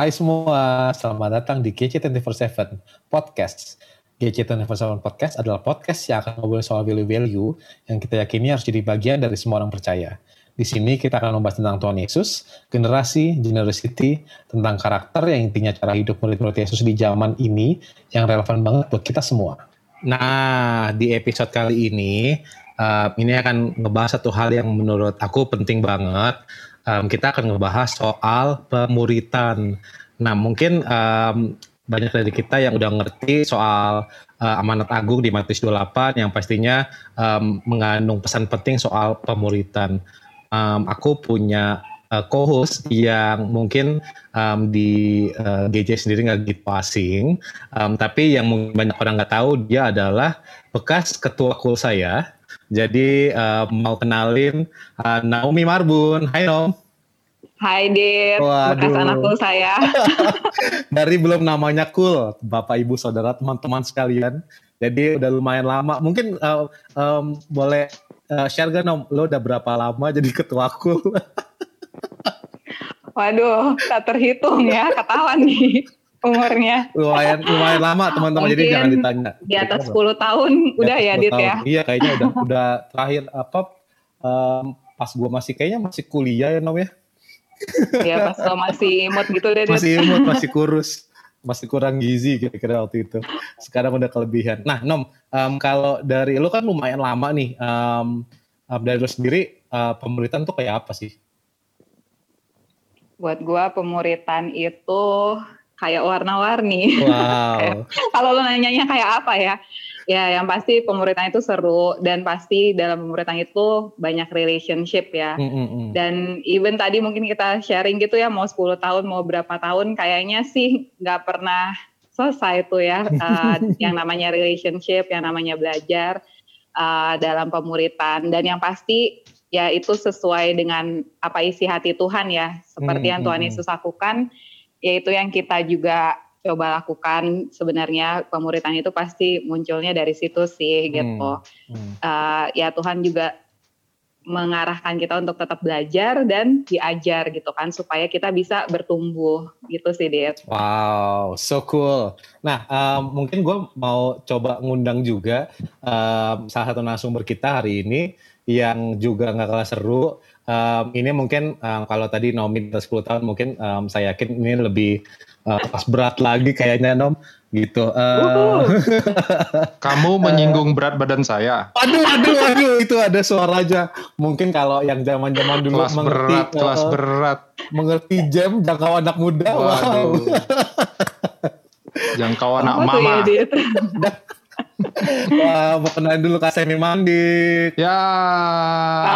Hai semua, selamat datang di GC247 Podcast. GC247 Podcast adalah podcast yang akan ngobrol soal value-value yang kita yakini harus jadi bagian dari semua orang percaya. Di sini kita akan membahas tentang Tuhan Yesus, generasi, generosity, tentang karakter yang intinya cara hidup murid-murid Yesus di zaman ini yang relevan banget buat kita semua. Nah, di episode kali ini, uh, ini akan ngebahas satu hal yang menurut aku penting banget, um, kita akan ngebahas soal pemuritan. Nah, mungkin um, banyak dari kita yang udah ngerti soal uh, amanat agung di Matius 28 yang pastinya um, mengandung pesan penting soal pemuritan. Um, aku punya uh, co-host yang mungkin um, di uh, GJ sendiri nggak gitu asing, um, tapi yang banyak orang nggak tahu dia adalah bekas ketua kul saya jadi uh, mau kenalin uh, Naomi Marbun. Hai Nom. Hai Dit, bekas anakku saya. Dari belum namanya cool, Bapak Ibu Saudara teman-teman sekalian. Jadi udah lumayan lama. Mungkin uh, um, boleh uh, share gak Nom, lo udah berapa lama jadi ketua cool? Waduh, tak terhitung ya, ketahuan nih umurnya. Lumayan lumayan lama teman-teman jadi jangan ditanya. Di atas 10 tahun udah ya Dit ya. Iya kayaknya udah udah terakhir apa um, pas gua masih kayaknya masih kuliah ya Nom ya. Iya pas lo masih imut gitu deh. Masih imut, masih kurus. Masih kurang gizi kira-kira waktu itu. Sekarang udah kelebihan. Nah Nom, um, kalau dari lu kan lumayan lama nih. Um, um, dari lu sendiri uh, pemuritan tuh kayak apa sih? Buat gua pemuritan itu kayak warna-warni. Wow. Kalau lo nanyanya kayak apa ya? Ya, yang pasti pemuritan itu seru dan pasti dalam pemuritan itu banyak relationship ya. Mm -hmm. Dan even tadi mungkin kita sharing gitu ya, mau 10 tahun, mau berapa tahun, kayaknya sih nggak pernah selesai tuh ya. Uh, yang namanya relationship, yang namanya belajar uh, dalam pemuritan. Dan yang pasti ya itu sesuai dengan apa isi hati Tuhan ya. Seperti mm -hmm. yang Tuhan Yesus lakukan yaitu yang kita juga coba lakukan sebenarnya pemuritan itu pasti munculnya dari situ sih hmm. gitu. Hmm. Uh, ya Tuhan juga mengarahkan kita untuk tetap belajar dan diajar gitu kan supaya kita bisa bertumbuh gitu sih Dit. Wow, so cool. Nah um, mungkin gue mau coba ngundang juga um, salah satu narasumber kita hari ini yang juga nggak kalah seru um, ini mungkin um, kalau tadi Nomi 10 tahun mungkin um, saya yakin ini lebih uh, pas berat lagi kayaknya Nom gitu. Uh, Kamu menyinggung berat badan saya. Aduh, aduh, aduh, itu ada suara aja. Mungkin kalau yang zaman-zaman dulu kelas mengerti, berat, uh, kelas berat, mengerti jam jangkau anak muda. Waduh. Wow. jangkau anak Apa mama. Ya, Wah, mau kenalin dulu Kak Semi Mandi. Ya,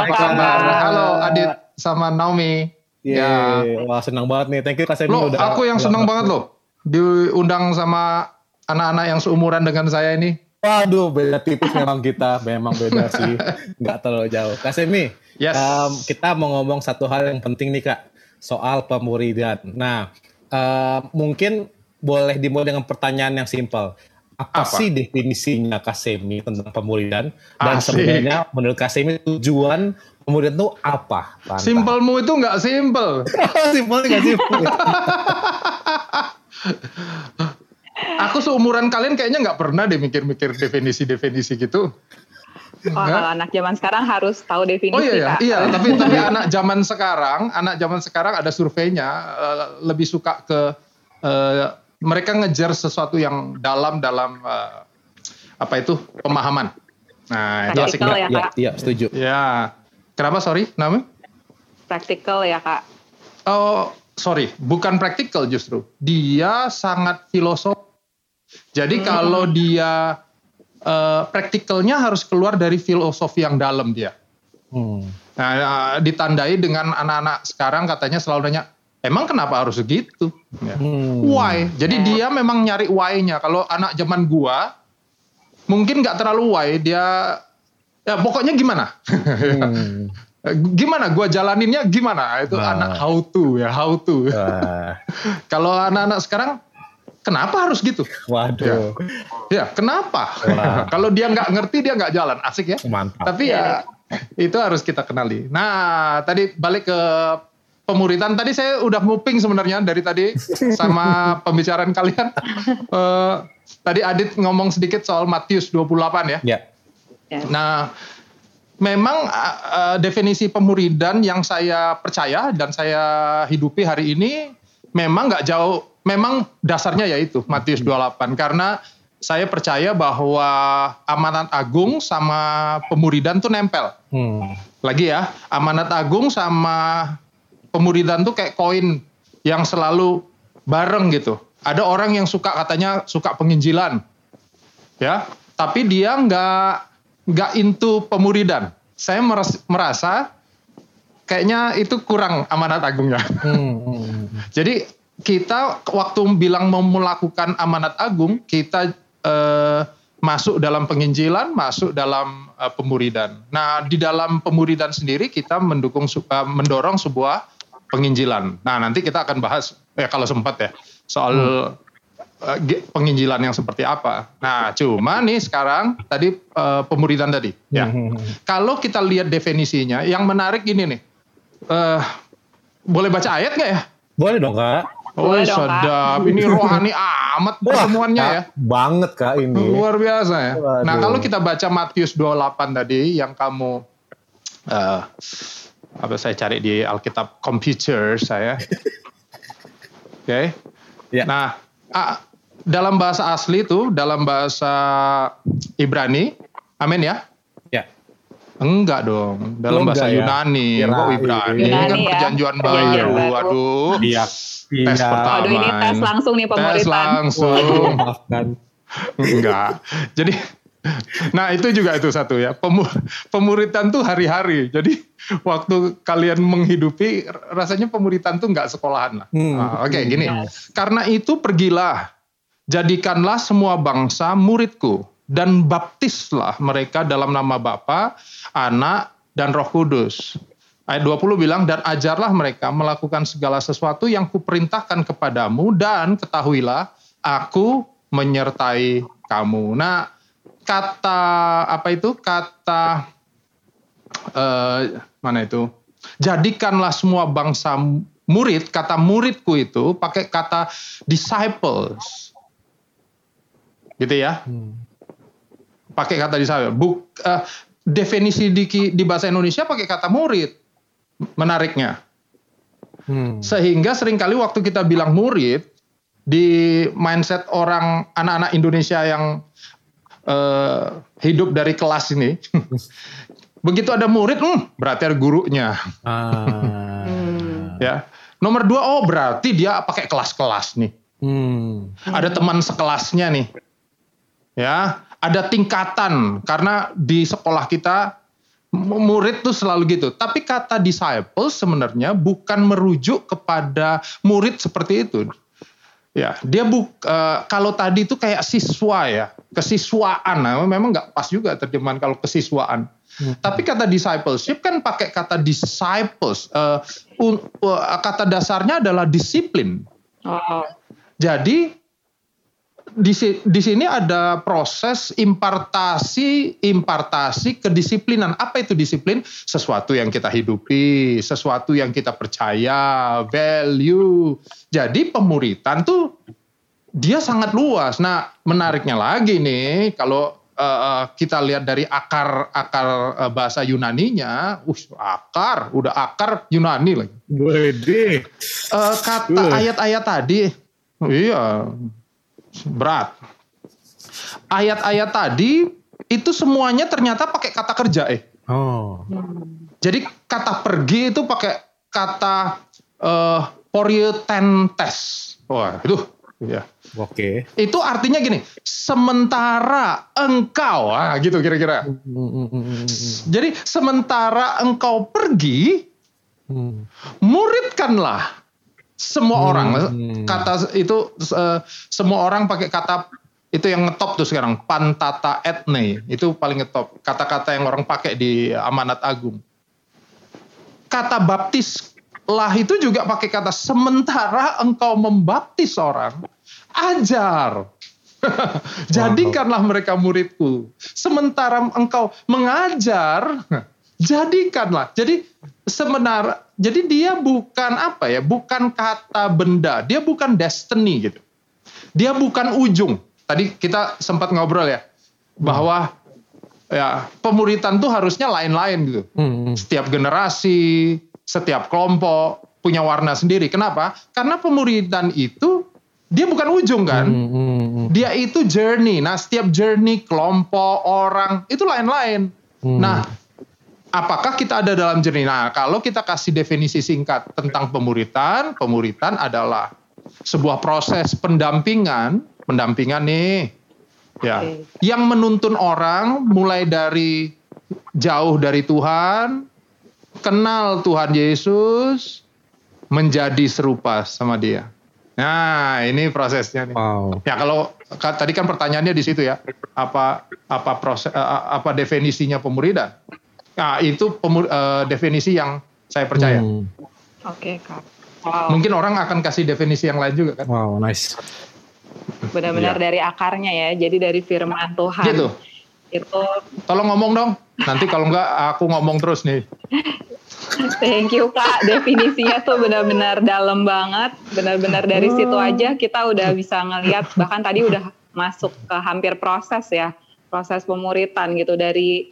apa kabar? Halo Adit sama Naomi. Yeah. Ya, wah senang banget nih. Thank you Kak Semi lo, udah. Aku yang senang banget loh. Diundang sama anak-anak yang seumuran dengan saya ini. Waduh, beda tipis memang kita. Memang beda sih. Nggak terlalu jauh. Kak Semi, yes. um, kita mau ngomong satu hal yang penting nih Kak. Soal pemuridan. Nah, uh, mungkin boleh dimulai dengan pertanyaan yang simpel apa, apa? sih definisinya Kasemi tentang pemuridan dan Asik. sebenarnya menurut Kasemi tujuan pemuridan itu apa? Simpelmu itu nggak simpel. simpel nggak simpel. Aku seumuran kalian kayaknya nggak pernah deh mikir-mikir definisi-definisi gitu. Oh, kalau anak zaman sekarang harus tahu definisi Oh iya, iya, Kak. iya. tapi tapi anak zaman sekarang, anak zaman sekarang ada surveinya uh, lebih suka ke uh, mereka ngejar sesuatu yang dalam dalam uh, apa itu pemahaman. Nah, itu asik ya, ya, ya, setuju. Ya. Kenapa sorry, namanya? Praktikal ya, Kak. Oh, sorry, bukan praktikal justru. Dia sangat filosof. Jadi hmm. kalau dia uh, praktikalnya harus keluar dari filosofi yang dalam dia. Hmm. Nah, uh, ditandai dengan anak-anak sekarang katanya selalu nanya, Emang kenapa harus segitu? Ya. Hmm. Why? Jadi dia memang nyari why-nya. Kalau anak zaman gua mungkin nggak terlalu why, dia ya pokoknya gimana? Hmm. gimana gua jalaninnya gimana? Itu nah. anak how to ya, how to. Kalau anak-anak sekarang kenapa harus gitu? Waduh. Ya, ya kenapa? Kalau dia nggak ngerti dia nggak jalan, asik ya. Mantap. Tapi ya itu harus kita kenali. Nah, tadi balik ke pemuritan tadi saya udah nguping sebenarnya dari tadi sama pembicaraan kalian. Uh, tadi Adit ngomong sedikit soal Matius 28 ya. Ya. Ya. Nah, memang uh, definisi pemuridan yang saya percaya dan saya hidupi hari ini memang nggak jauh, memang dasarnya yaitu Matius 28 karena saya percaya bahwa amanat agung sama pemuridan tuh nempel. Hmm. Lagi ya, amanat agung sama pemuridan tuh kayak koin yang selalu bareng gitu. Ada orang yang suka katanya suka penginjilan, ya, tapi dia nggak nggak into pemuridan. Saya merasa kayaknya itu kurang amanat agungnya. Hmm, hmm, hmm. Jadi kita waktu bilang mau melakukan amanat agung, kita eh, masuk dalam penginjilan, masuk dalam uh, pemuridan. Nah, di dalam pemuridan sendiri kita mendukung uh, mendorong sebuah penginjilan. Nah, nanti kita akan bahas ya kalau sempat ya soal hmm. Uh, penginjilan yang seperti apa. Nah, cuma nih sekarang tadi uh, pemuridan tadi ya. Hmm. Kalau kita lihat definisinya, yang menarik ini nih. Uh, boleh baca ayat nggak ya? Boleh dong, Kak. Oh, sedap. Ini rohani amat pertemuannya ya. Banget Kak ini. Luar biasa ya. Waduh. Nah, kalau kita baca Matius 28 tadi yang kamu uh, apa saya cari di Alkitab komputer saya. Oke. Okay. Ya. Nah, uh, dalam bahasa asli itu, dalam bahasa Ibrani, amin ya. Ya. Enggak dong, dalam Enggak bahasa ya. Yunani. Kira, Kok Ibrani? Yunani kan ya. perjanjian baru. Waduh. Iya Iya. Tes pertama. Aduh ini tes langsung nih pemuritan. Tes langsung. Maafkan. Enggak. Jadi Nah itu juga itu satu ya pemuritan tuh hari-hari. Jadi waktu kalian menghidupi rasanya pemuritan tuh nggak sekolahan lah. Hmm. Nah, Oke okay, gini. Yes. Karena itu pergilah, jadikanlah semua bangsa muridku dan baptislah mereka dalam nama Bapa, Anak dan Roh Kudus Ayat 20 bilang, dan ajarlah mereka melakukan segala sesuatu yang kuperintahkan kepadamu dan ketahuilah aku menyertai kamu. Nah, kata apa itu? Kata eh, mana itu? Jadikanlah semua bangsa murid. Kata muridku itu pakai kata disciples, gitu ya? Hmm. Pakai kata disciples. Buk, uh, definisi di, di bahasa Indonesia pakai kata murid menariknya. Hmm. Sehingga sering kali waktu kita bilang murid di mindset orang anak-anak Indonesia yang uh, hidup dari kelas ini, begitu ada murid, hmm, berarti ada gurunya. Ah. ya. Nomor dua, oh berarti dia pakai kelas-kelas nih. Hmm. Ada teman sekelasnya nih. Ya, ada tingkatan karena di sekolah kita murid tuh selalu gitu. Tapi kata disciple sebenarnya bukan merujuk kepada murid seperti itu. Ya, dia buk uh, kalau tadi itu kayak siswa ya, kesiswaan. Nah, memang nggak pas juga terjemahan kalau kesiswaan. Hmm. Tapi kata discipleship kan pakai kata disciples. Uh, uh, kata dasarnya adalah disiplin. Oh. Jadi di, di sini ada proses impartasi impartasi kedisiplinan. Apa itu disiplin? Sesuatu yang kita hidupi, sesuatu yang kita percaya, value. Jadi pemuritan tuh dia sangat luas. Nah, menariknya lagi nih kalau uh, kita lihat dari akar akar uh, bahasa Yunaninya, uh, akar, udah akar Yunani lagi. Wede. Uh, kata ayat-ayat tadi, iya berat. Ayat-ayat tadi itu semuanya ternyata pakai kata kerja eh. Oh. Jadi kata pergi itu pakai kata uh, poriotentes. Wah, itu ya. Oke. Okay. Itu artinya gini, sementara engkau, ah gitu kira-kira. Jadi sementara engkau pergi, hmm. muridkanlah semua hmm. orang. Kata itu uh, semua orang pakai kata itu yang ngetop tuh sekarang. Pantata etne. Itu paling ngetop. Kata-kata yang orang pakai di amanat agung. Kata baptis lah itu juga pakai kata sementara engkau membaptis orang ajar. Jadikanlah mereka muridku. Sementara engkau mengajar Jadikanlah. Jadi sebenarnya, jadi dia bukan apa ya, bukan kata benda, dia bukan destiny gitu. Dia bukan ujung. Tadi kita sempat ngobrol ya, bahwa ya pemuritan tuh harusnya lain-lain gitu. Hmm. Setiap generasi, setiap kelompok punya warna sendiri. Kenapa? Karena pemuritan itu dia bukan ujung kan. Hmm, hmm, hmm. Dia itu journey. Nah, setiap journey kelompok orang itu lain-lain. Hmm. Nah, apakah kita ada dalam journey? Nah, kalau kita kasih definisi singkat tentang pemuritan, pemuritan adalah sebuah proses pendampingan, pendampingan nih, ya, okay. yang menuntun orang mulai dari jauh dari Tuhan, kenal Tuhan Yesus, menjadi serupa sama Dia. Nah, ini prosesnya nih. Wow. Ya kalau tadi kan pertanyaannya di situ ya, apa apa proses apa definisinya pemuridan? Nah, itu pemur, uh, definisi yang saya percaya. Hmm. Oke, okay, Kak. Wow. Mungkin orang akan kasih definisi yang lain juga kan. Wow, nice. Benar-benar ya. dari akarnya ya. Jadi dari firman Tuhan. Gitu. Itu Tolong ngomong dong. Nanti kalau enggak aku ngomong terus nih. Thank you Kak. Definisinya tuh benar-benar dalam banget. Benar-benar dari situ aja kita udah bisa ngelihat bahkan tadi udah masuk ke hampir proses ya. Proses pemuritan gitu dari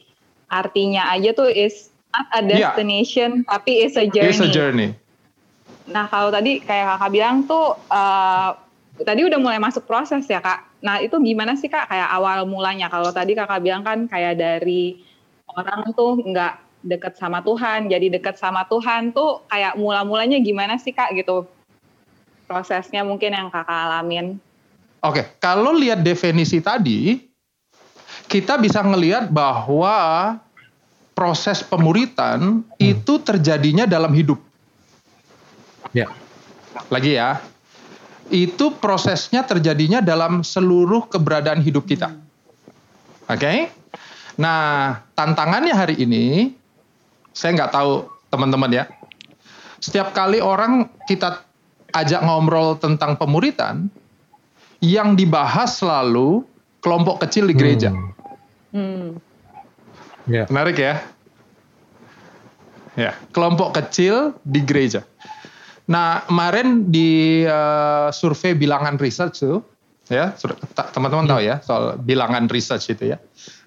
artinya aja tuh is not a destination yeah. tapi is a journey. Is a journey. Nah kalau tadi kayak kakak bilang tuh uh, tadi udah mulai masuk proses ya kak. Nah itu gimana sih kak kayak awal mulanya? Kalau tadi kakak bilang kan kayak dari orang tuh nggak deket sama Tuhan, jadi deket sama Tuhan tuh kayak mula-mulanya gimana sih kak gitu? Prosesnya mungkin yang kakak alamin. Oke, kalau lihat definisi tadi, kita bisa ngelihat bahwa proses pemuritan hmm. itu terjadinya dalam hidup. Ya. Lagi ya. Itu prosesnya terjadinya dalam seluruh keberadaan hidup kita. Hmm. Oke? Okay? Nah, tantangannya hari ini saya nggak tahu teman-teman ya. Setiap kali orang kita ajak ngobrol tentang pemuritan, yang dibahas selalu kelompok kecil di gereja. Hmm. Hmm. Yeah. Menarik ya. Ya, kelompok kecil di gereja. Nah, kemarin di uh, survei bilangan research tuh, ya, teman-teman tahu ya soal bilangan research itu ya.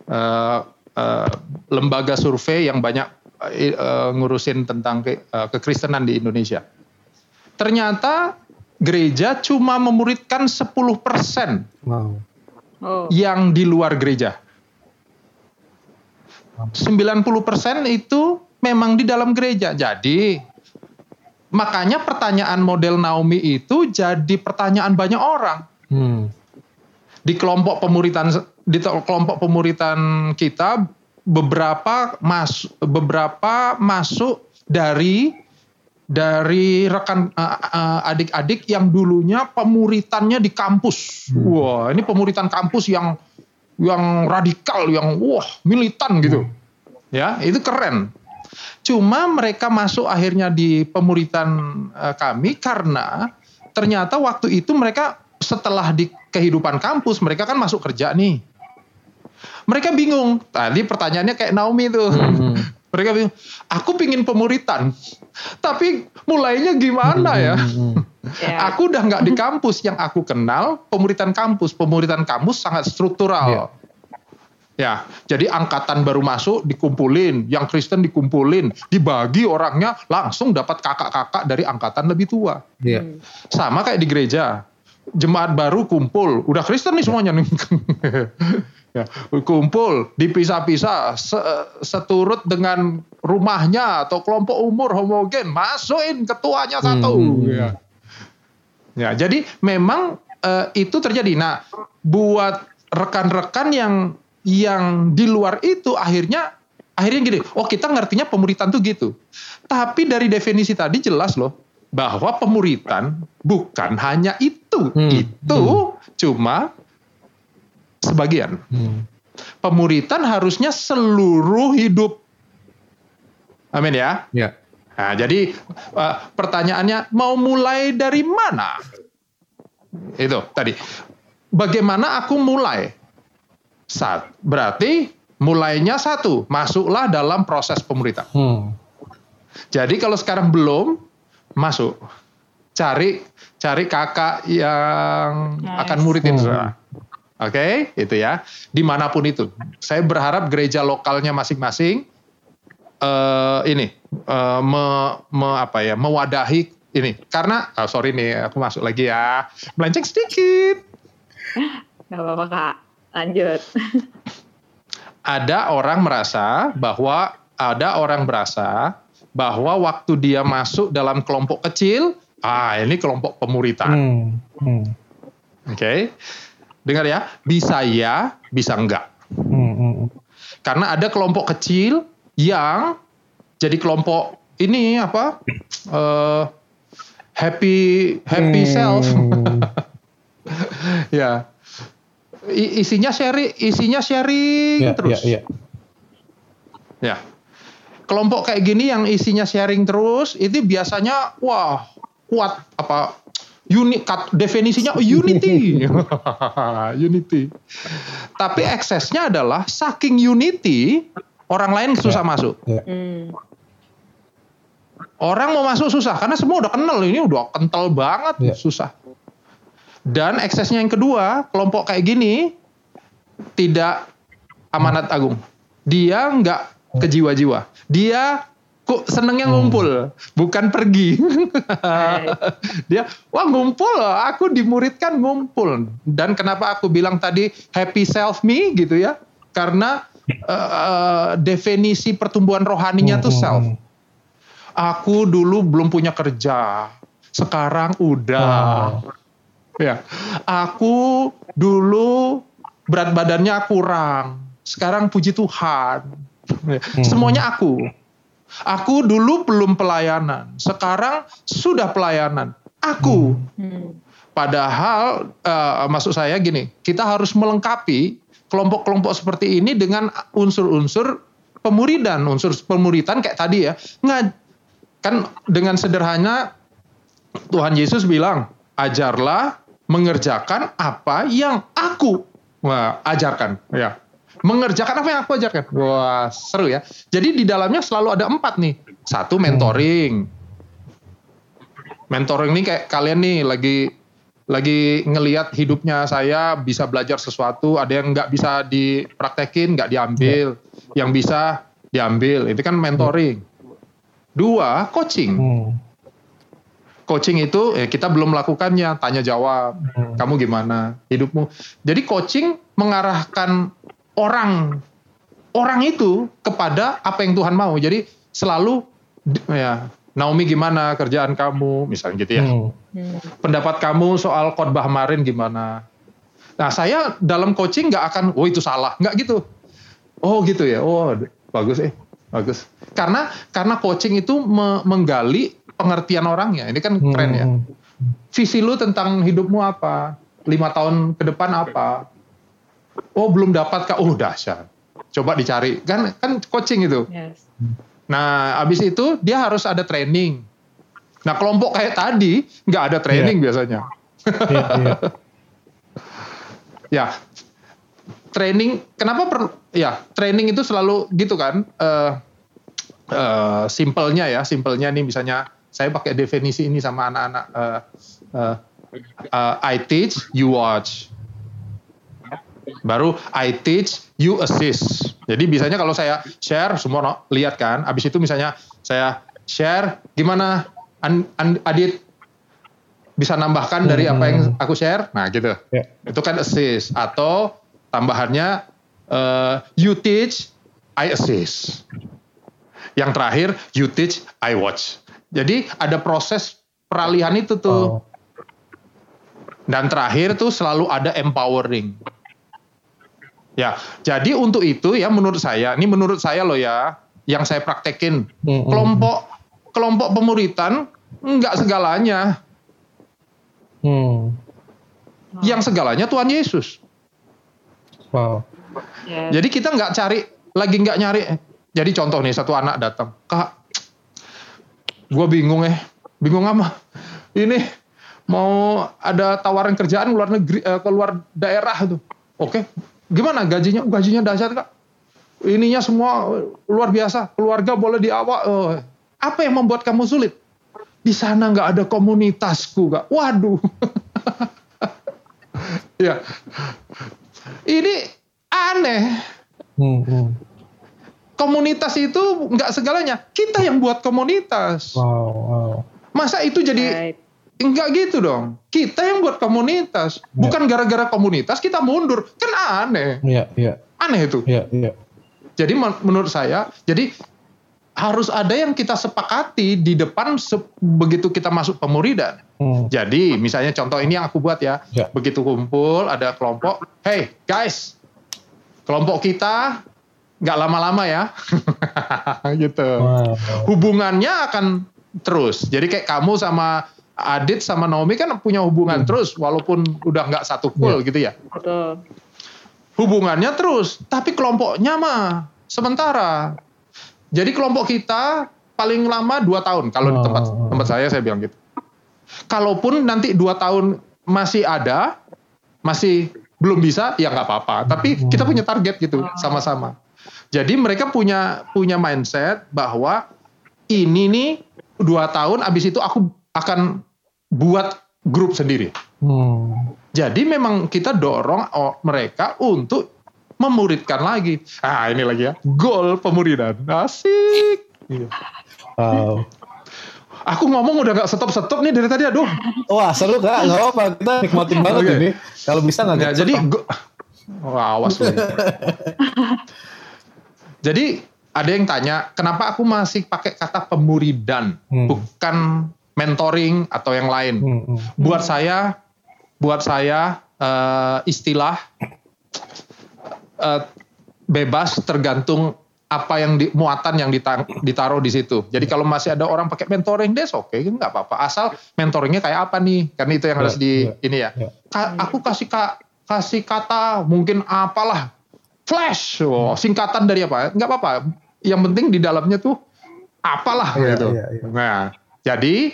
Uh, uh, lembaga survei yang banyak uh, ngurusin tentang ke, uh, kekristenan di Indonesia. Ternyata gereja cuma memuridkan 10% wow. Oh. yang di luar gereja. 90% itu memang di dalam gereja. Jadi makanya pertanyaan model Naomi itu jadi pertanyaan banyak orang. Hmm. Di kelompok pemuritan di kelompok pemuritan kita beberapa mas beberapa masuk dari dari rekan uh, uh, adik-adik yang dulunya pemuritannya di kampus. Hmm. Wah, ini pemuritan kampus yang yang radikal, yang wah militan gitu. Hmm. Ya, itu keren. Cuma mereka masuk akhirnya di pemuritan uh, kami karena ternyata waktu itu mereka setelah di kehidupan kampus mereka kan masuk kerja nih. Mereka bingung. Tadi pertanyaannya kayak Naomi tuh. Hmm. mereka bingung. Aku pingin pemuritan, tapi mulainya gimana ya? Hmm. Yeah. Aku udah nggak di kampus yang aku kenal pemuritan kampus. Pemuritan kampus sangat struktural. Yeah. Ya, jadi angkatan baru masuk dikumpulin, yang Kristen dikumpulin, dibagi orangnya langsung dapat kakak-kakak dari angkatan lebih tua. Yeah. Sama kayak di gereja, jemaat baru kumpul, udah Kristen nih semuanya nih. ya, kumpul, dipisah-pisah, seturut dengan rumahnya atau kelompok umur homogen, masukin ketuanya satu. Hmm. Ya. Ya, jadi memang uh, itu terjadi. Nah, buat rekan-rekan yang yang di luar itu akhirnya akhirnya gini, oh kita ngertinya pemuritan tuh gitu. Tapi dari definisi tadi jelas loh bahwa pemuritan bukan hanya itu, hmm. itu hmm. cuma sebagian. Hmm. Pemuritan harusnya seluruh hidup. Amin ya. Ya. Nah, jadi uh, pertanyaannya mau mulai dari mana? Itu tadi. Bagaimana aku mulai? Saat berarti mulainya satu, masuklah dalam proses pemuritan. Hmm. Jadi kalau sekarang belum masuk, cari cari kakak yang Nice. akan muridin Hmm. Oke, itu ya. Di mana pun itu, saya berharap gereja lokalnya masing-masing eh ini eh, me, me- apa ya mewadahi ini karena ah, sorry nih aku masuk lagi ya melenceng sedikit. Gak apa-apa kak, lanjut. ada orang merasa bahwa ada orang berasa bahwa waktu dia masuk dalam kelompok kecil, ah ini kelompok pemuritan. Hmm. Hmm. Oke. Dengar ya, bisa ya, bisa enggak. Hmm. Hmm. Karena ada kelompok kecil yang jadi kelompok ini apa? eh, happy happy self. Hmm. ya. I- isinya sharing, isinya sharing Ya, terus. ya, ya. Ya. Kelompok kayak gini yang isinya sharing terus itu biasanya wah kuat apa unit kat- definisinya unity. unity. Tapi eksesnya adalah saking unity orang lain susah masuk. Hmm. Orang mau masuk susah karena semua udah kenal ini udah kental banget Ya. susah. Dan eksesnya yang kedua, kelompok kayak gini tidak amanat agung. Dia nggak ke jiwa-jiwa. Dia kok senengnya ngumpul, bukan pergi. Dia wah ngumpul, aku dimuridkan ngumpul. Dan kenapa aku bilang tadi happy self me gitu ya? Karena eh, definisi pertumbuhan rohaninya tuh Hmm. self. Aku dulu belum punya kerja, sekarang udah. Ya, aku dulu berat badannya kurang, sekarang puji Tuhan. Ya, Semuanya aku. Aku dulu belum pelayanan, sekarang sudah pelayanan. Aku. Hmm. Padahal eh, maksud saya gini, kita harus melengkapi kelompok-kelompok seperti ini dengan unsur-unsur pemuridan, unsur pemuridan kayak tadi ya. Nggak kan dengan sederhana Tuhan Yesus bilang, ajarlah mengerjakan apa yang aku wah, ajarkan. Ya. Mengerjakan apa yang aku ajarkan. Wah, seru ya. Jadi di dalamnya selalu ada empat nih. Satu mentoring. Mentoring ini kayak kalian nih lagi lagi ngelihat hidupnya saya bisa belajar sesuatu, ada yang nggak bisa dipraktekin, nggak diambil, yang bisa diambil. Itu kan mentoring. Dua, coaching. Hmm. Coaching itu eh, kita belum melakukannya, tanya jawab. Hmm. Kamu gimana hidupmu? Jadi coaching mengarahkan orang orang itu kepada apa yang Tuhan mau. Jadi selalu ya Naomi gimana kerjaan kamu misalnya gitu ya. Hmm. Hmm. Pendapat kamu soal khotbah kemarin gimana? Nah saya dalam coaching nggak akan, oh itu salah, nggak gitu. Oh gitu ya, oh bagus eh, bagus. Karena karena coaching itu me- menggali pengertian orangnya. Ini kan keren ya. Hmm. Visi lu tentang hidupmu apa? Lima tahun ke depan apa? Oh belum dapat kak, oh dahsyat. Coba dicari, kan kan coaching itu. Yes. Nah, abis itu dia harus ada training. Nah, kelompok kayak tadi nggak ada training biasanya. Iya, iya. Ya, training. Kenapa per, ya training itu selalu gitu kan? Eh eh, simpelnya ya, simpelnya nih misalnya saya pakai definisi ini sama anak-anak. eh, eh, eh, I teach, you watch. Baru I teach, you assist. Jadi biasanya kalau saya share, semua no- lihat kan. Abis itu misalnya saya share, gimana An- An- Adit bisa nambahkan dari apa yang aku share? Nah gitu. Ya. Itu kan assist. Atau tambahannya eh, you teach, I assist. Yang terakhir you teach, I watch. Jadi ada proses peralihan itu tuh. Oh. Dan terakhir tuh selalu ada empowering. Ya, jadi untuk itu ya menurut saya, ini menurut saya loh ya, yang saya praktekin Hmm, kelompok kelompok pemuritan nggak segalanya, Hmm. yang segalanya Tuhan Yesus. Wow. Yes. Jadi kita nggak cari lagi nggak nyari. Jadi contoh nih satu anak datang, kak, gue bingung eh, bingung apa? Ini mau ada tawaran kerjaan luar negeri, eh, ke luar daerah tuh. Oke, gimana gajinya? Gajinya dahsyat kak. ininya semua luar biasa. Keluarga boleh diawak. Oh, apa yang membuat kamu sulit? Di sana nggak ada komunitasku, kak. Waduh. ya, ini aneh. Hmm, hmm. Komunitas itu nggak segalanya. Kita yang buat komunitas. Wow, wow. Masa itu jadi Right. Enggak gitu dong. Kita yang buat komunitas. Bukan gara-gara komunitas kita mundur. Kan aneh. Iya, iya, Aneh itu. iya, iya. Jadi men- menurut saya, jadi harus ada yang kita sepakati di depan se- begitu kita masuk pemuridan. Hmm. Jadi misalnya contoh ini yang aku buat ya. Ya. Begitu kumpul ada kelompok, hey guys, kelompok kita nggak lama-lama ya, gitu. Wow. Hubungannya akan terus. Jadi kayak kamu sama Adit sama Naomi kan punya hubungan terus, walaupun udah nggak satu full gitu ya. Betul. Hubungannya terus, tapi kelompoknya mah sementara. Jadi kelompok kita paling lama dua tahun kalau di tempat Oh. tempat saya saya bilang gitu. Kalaupun nanti dua tahun masih ada, masih belum bisa, ya nggak apa-apa. Tapi kita punya target gitu sama-sama. Jadi mereka punya punya mindset bahwa ini nih dua tahun, abis itu aku akan buat grup sendiri. Hmm. Jadi memang kita dorong o- mereka untuk memuridkan lagi. Ah ini lagi ya, goal pemuridan. Asik. Iya. Wow. Aku ngomong udah gak stop-stop nih dari tadi, aduh. Wah seru kak, nggak apa-apa kita nikmatin banget Oke. ini. Kalau bisa nggak gitu. jadi, go- Wah, awas lu. jadi ada yang tanya, kenapa aku masih pakai kata pemuridan, Hmm. bukan mentoring atau yang lain? Hmm, hmm. buat saya buat saya eh, istilah eh, bebas tergantung apa yang di, muatan yang ditang- ditaruh di situ. Jadi kalau masih ada orang pakai mentoring des oke nggak apa-apa. Asal mentoringnya kayak apa nih? Kan itu yang Ya, harus di ya, ini ya. ya. Ka- aku kasih ka- kasih kata mungkin apalah flash, oh, singkatan dari apa? Nggak apa-apa. Yang penting di dalamnya tuh apalah Iya, gitu. iya, iya. Nah, jadi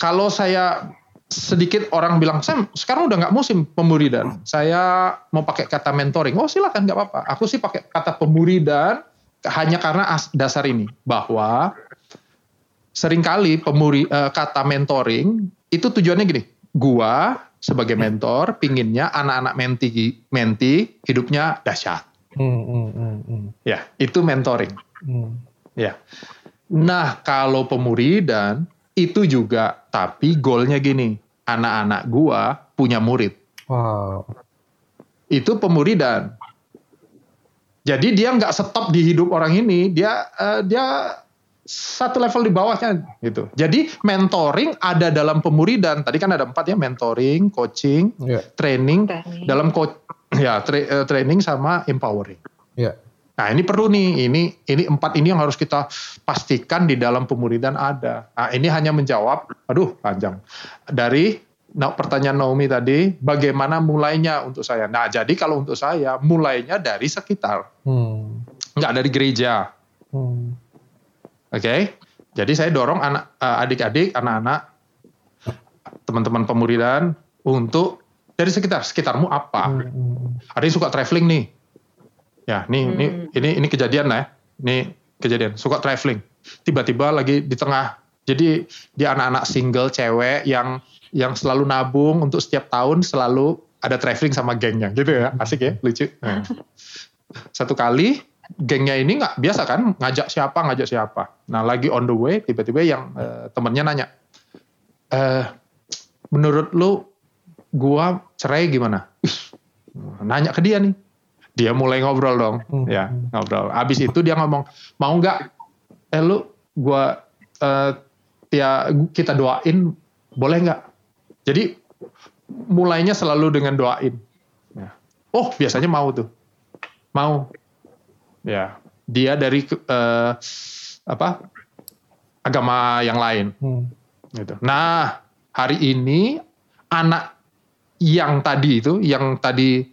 kalau saya sedikit orang bilang, Sam, sekarang udah nggak musim pemuridan. Saya mau pakai kata mentoring. Oh silakan nggak apa-apa. Aku sih pakai kata pemuridan hanya karena as- dasar ini bahwa sering kali pemuri eh, kata mentoring itu tujuannya gini. Gua sebagai mentor pinginnya anak-anak menti menti hidupnya dahsyat. Hmm, hmm, hmm, hmm. Ya, itu mentoring. Hmm. Ya. Nah, kalau pemuridan itu juga, tapi goalnya gini, anak-anak gua punya murid. Wow. Itu pemuridan. Jadi dia nggak stop di hidup orang ini, dia eh, dia satu level di bawahnya gitu. Jadi mentoring ada dalam pemuridan. Tadi kan ada empat ya, mentoring, coaching, Ya, training, Training. dalam coach ya tra- eh, training sama empowering. ya. Nah ini perlu nih, ini ini empat ini yang harus kita pastikan di dalam pemuridan ada. Nah ini hanya menjawab, aduh panjang dari nah, pertanyaan Naomi tadi, bagaimana mulainya untuk saya? Nah jadi kalau untuk saya mulainya dari sekitar, Hmm. nggak dari gereja, Hmm. oke? Jadi saya dorong anak eh, adik-adik, anak-anak, teman-teman pemuridan untuk dari sekitar, sekitarmu apa? Hmm, hmm. ada yang suka traveling nih. Ya, nih, Hmm. nih ini ini kejadian lah ya. Ini kejadian, suka traveling. Tiba-tiba lagi di tengah. Jadi dia anak-anak single cewek yang yang selalu nabung untuk setiap tahun selalu ada traveling sama gengnya gitu ya. Asik ya, lucu. Nah. Satu kali gengnya ini nggak biasa kan ngajak siapa ngajak siapa. Nah, lagi on the way tiba-tiba yang eh, temennya nanya, eh menurut lu gua cerai gimana? Nanya ke dia nih dia mulai ngobrol dong. Hmm. ya ngobrol. Abis itu dia ngomong mau nggak? Eh lu gua eh, ya kita doain boleh nggak? Jadi mulainya selalu dengan doain. Ya. oh biasanya mau tuh. Mau. Ya. Dia dari eh, apa agama yang lain. Hmm. gitu. Nah, hari ini anak yang tadi itu, yang tadi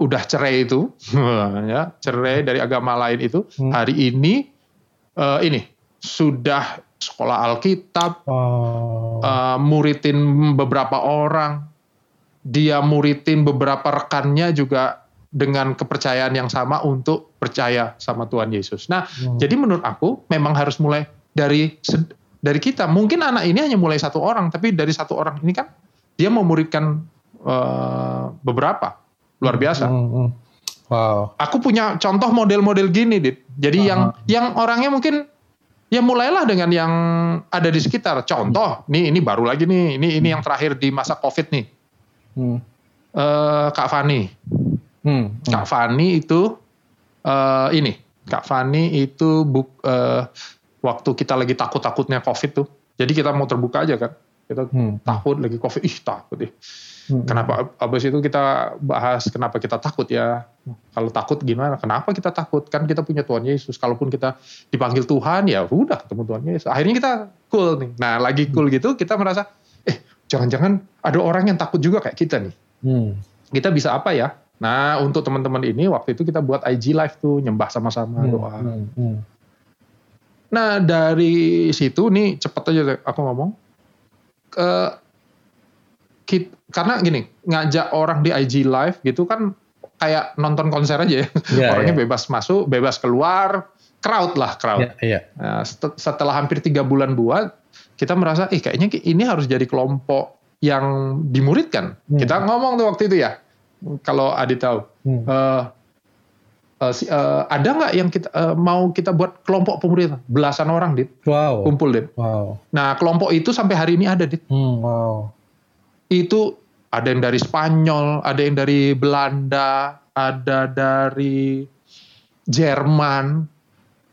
udah cerai itu, ya cerai dari agama lain itu, Hmm. hari ini eh, ini sudah sekolah Alkitab, Wow. eh, muridin beberapa orang, dia muridin beberapa rekannya juga dengan kepercayaan yang sama untuk percaya sama Tuhan Yesus. Nah, Hmm. jadi menurut aku memang harus mulai dari dari kita. Mungkin anak ini hanya mulai satu orang, tapi dari satu orang ini kan dia memuridkan eh, beberapa. Luar biasa. Hmm, hmm. Wow. Aku punya contoh model-model gini, Dit. Jadi yang yang orangnya mungkin ya mulailah dengan yang ada di sekitar. Contoh, nih ini baru lagi nih, ini ini yang terakhir di masa Covid nih. Hmm. Eh, Kak Fani. Hmm. Kak Fani itu eh ini, Kak Fani itu buk, eh, waktu kita lagi takut-takutnya Covid tuh. Jadi kita mau terbuka aja kan. Kita Hmm. takut lagi Covid, ih takut ih. Hmm. Kenapa? Abis itu kita bahas kenapa kita takut ya. Kalau takut gimana? Kenapa kita takut? Kan kita punya Tuhan Yesus. Kalaupun kita dipanggil Tuhan ya udah ketemu Tuhan Yesus. Akhirnya kita cool nih. Nah lagi cool gitu kita merasa, eh jangan-jangan ada orang yang takut juga kayak kita nih. Hmm. Kita bisa apa ya? Nah untuk teman-teman ini waktu itu kita buat IG live tuh nyembah sama-sama Hmm. doa. Hmm. Hmm. Nah dari situ nih cepet aja deh aku ngomong. Ke kit- karena gini ngajak orang di IG live gitu kan kayak nonton konser aja ya. Iya, Orangnya iya. bebas masuk, bebas keluar, crowd lah crowd. Iya, iya. Nah, set- setelah hampir tiga bulan buat, kita merasa, eh kayaknya ini harus jadi kelompok yang dimuridkan. Hmm. Kita ngomong tuh waktu itu ya, kalau Adit tahu. Hmm. Eh, si- eh, ada nggak yang kita eh, mau kita buat kelompok pemurid belasan orang dit Wow. kumpul dit Wow. nah kelompok itu sampai hari ini ada dit Hmm. Wow. itu ada yang dari Spanyol ada yang dari Belanda ada dari Jerman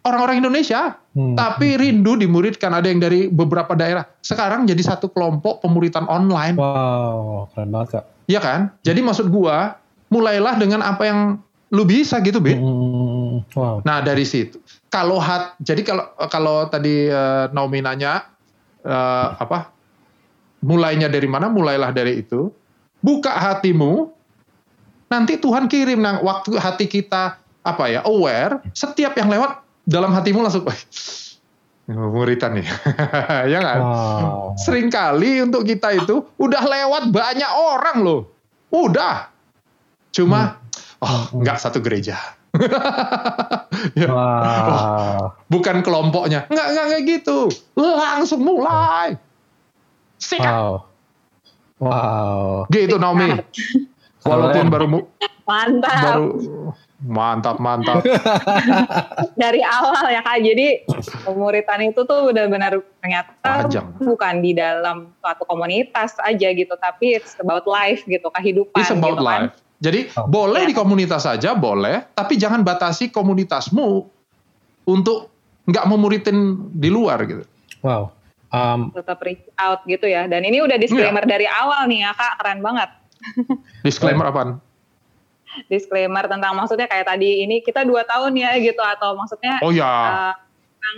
orang-orang Indonesia Hmm. tapi rindu dimuridkan ada yang dari beberapa daerah sekarang jadi satu kelompok pemuritan online Wow. Keren banget kak. ya kan jadi maksud gua mulailah dengan apa yang lu bisa gitu Bit Hmm. Wow. Nah dari situ, kalau hat, jadi kalau kalau tadi eh, Naomi nanya eh, apa, mulainya dari mana? Mulailah dari itu. Buka hatimu, nanti Tuhan kirim. Nah waktu hati kita apa ya aware, setiap yang lewat dalam hatimu langsung, "Wih, muritan nih, ya kan? Wow. Seringkali untuk kita itu udah lewat banyak orang loh, udah, cuma oh nggak satu gereja. Ya. Wow. bukan kelompoknya. Enggak, enggak kayak gitu. Langsung mulai. Sikat. Wow. Wow. Gitu Naomi. Walaupun baru Mantap. baru mantap mantap. Dari awal ya Kak. Jadi pemuritan itu tuh benar-benar ternyata Panjang. bukan di dalam suatu komunitas aja gitu, tapi it's about life gitu, kehidupan It's about gitu kan. Jadi Oh. boleh Ya. di komunitas saja boleh, tapi jangan batasi komunitasmu untuk nggak memuritin di luar gitu. Wow. Um, Tetap reach out gitu ya. Dan ini udah disclaimer Iya. dari awal nih ya Kak, keren banget. Disclaimer apaan? Disclaimer tentang maksudnya kayak tadi ini kita dua tahun ya gitu atau maksudnya Oh ya, uh, memang,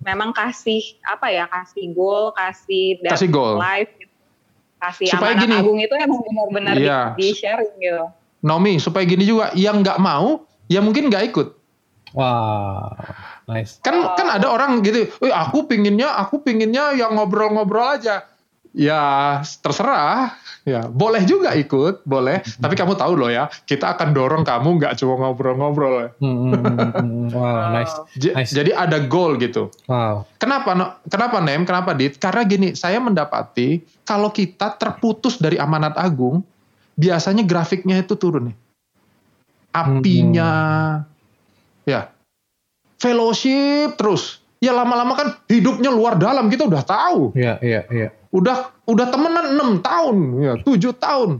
memang kasih apa ya kasih goal kasih dan Kasih goal. life. Kasih Supaya amanat gini. agung itu emang benar-benar Iya. di, sharing gitu Naomi supaya gini juga, yang nggak mau, ya mungkin nggak ikut. wow. Nice. kan Oh. kan ada orang gitu, "Eh, aku pinginnya aku pinginnya yang ngobrol-ngobrol aja. Ya terserah, ya boleh juga ikut, boleh. Tapi kamu tahu loh ya, kita akan dorong kamu nggak cuma ngobrol-ngobrol. Hmm, hmm, hmm, hmm. Wow. Nice. J- Nice. Jadi ada goal gitu. Wow. Kenapa? No? Kenapa Nem? Kenapa Dit? Karena gini, saya mendapati kalau kita terputus dari amanat agung, biasanya grafiknya itu turun nih. Apinya, ya, fellowship terus. Ya lama-lama kan hidupnya luar dalam kita udah tahu. Iya, iya, iya. Udah udah temenan 6 tahun, ya 7 tahun.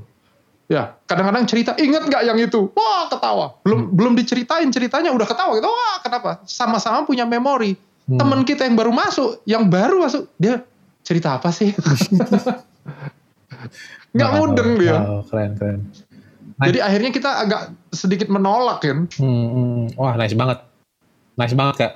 Ya, kadang-kadang cerita, inget nggak yang itu? Wah, ketawa. Belum belum diceritain ceritanya udah ketawa gitu. Wah, kenapa? Sama-sama punya memori Hmm. temen kita yang baru masuk, yang baru masuk, dia cerita apa sih? Nggak Wow, mudeng dia. Wow, keren, keren. Jadi akhirnya kita agak sedikit menolak kan. Hmm, hmm. Wah, nice banget. Nice banget kak.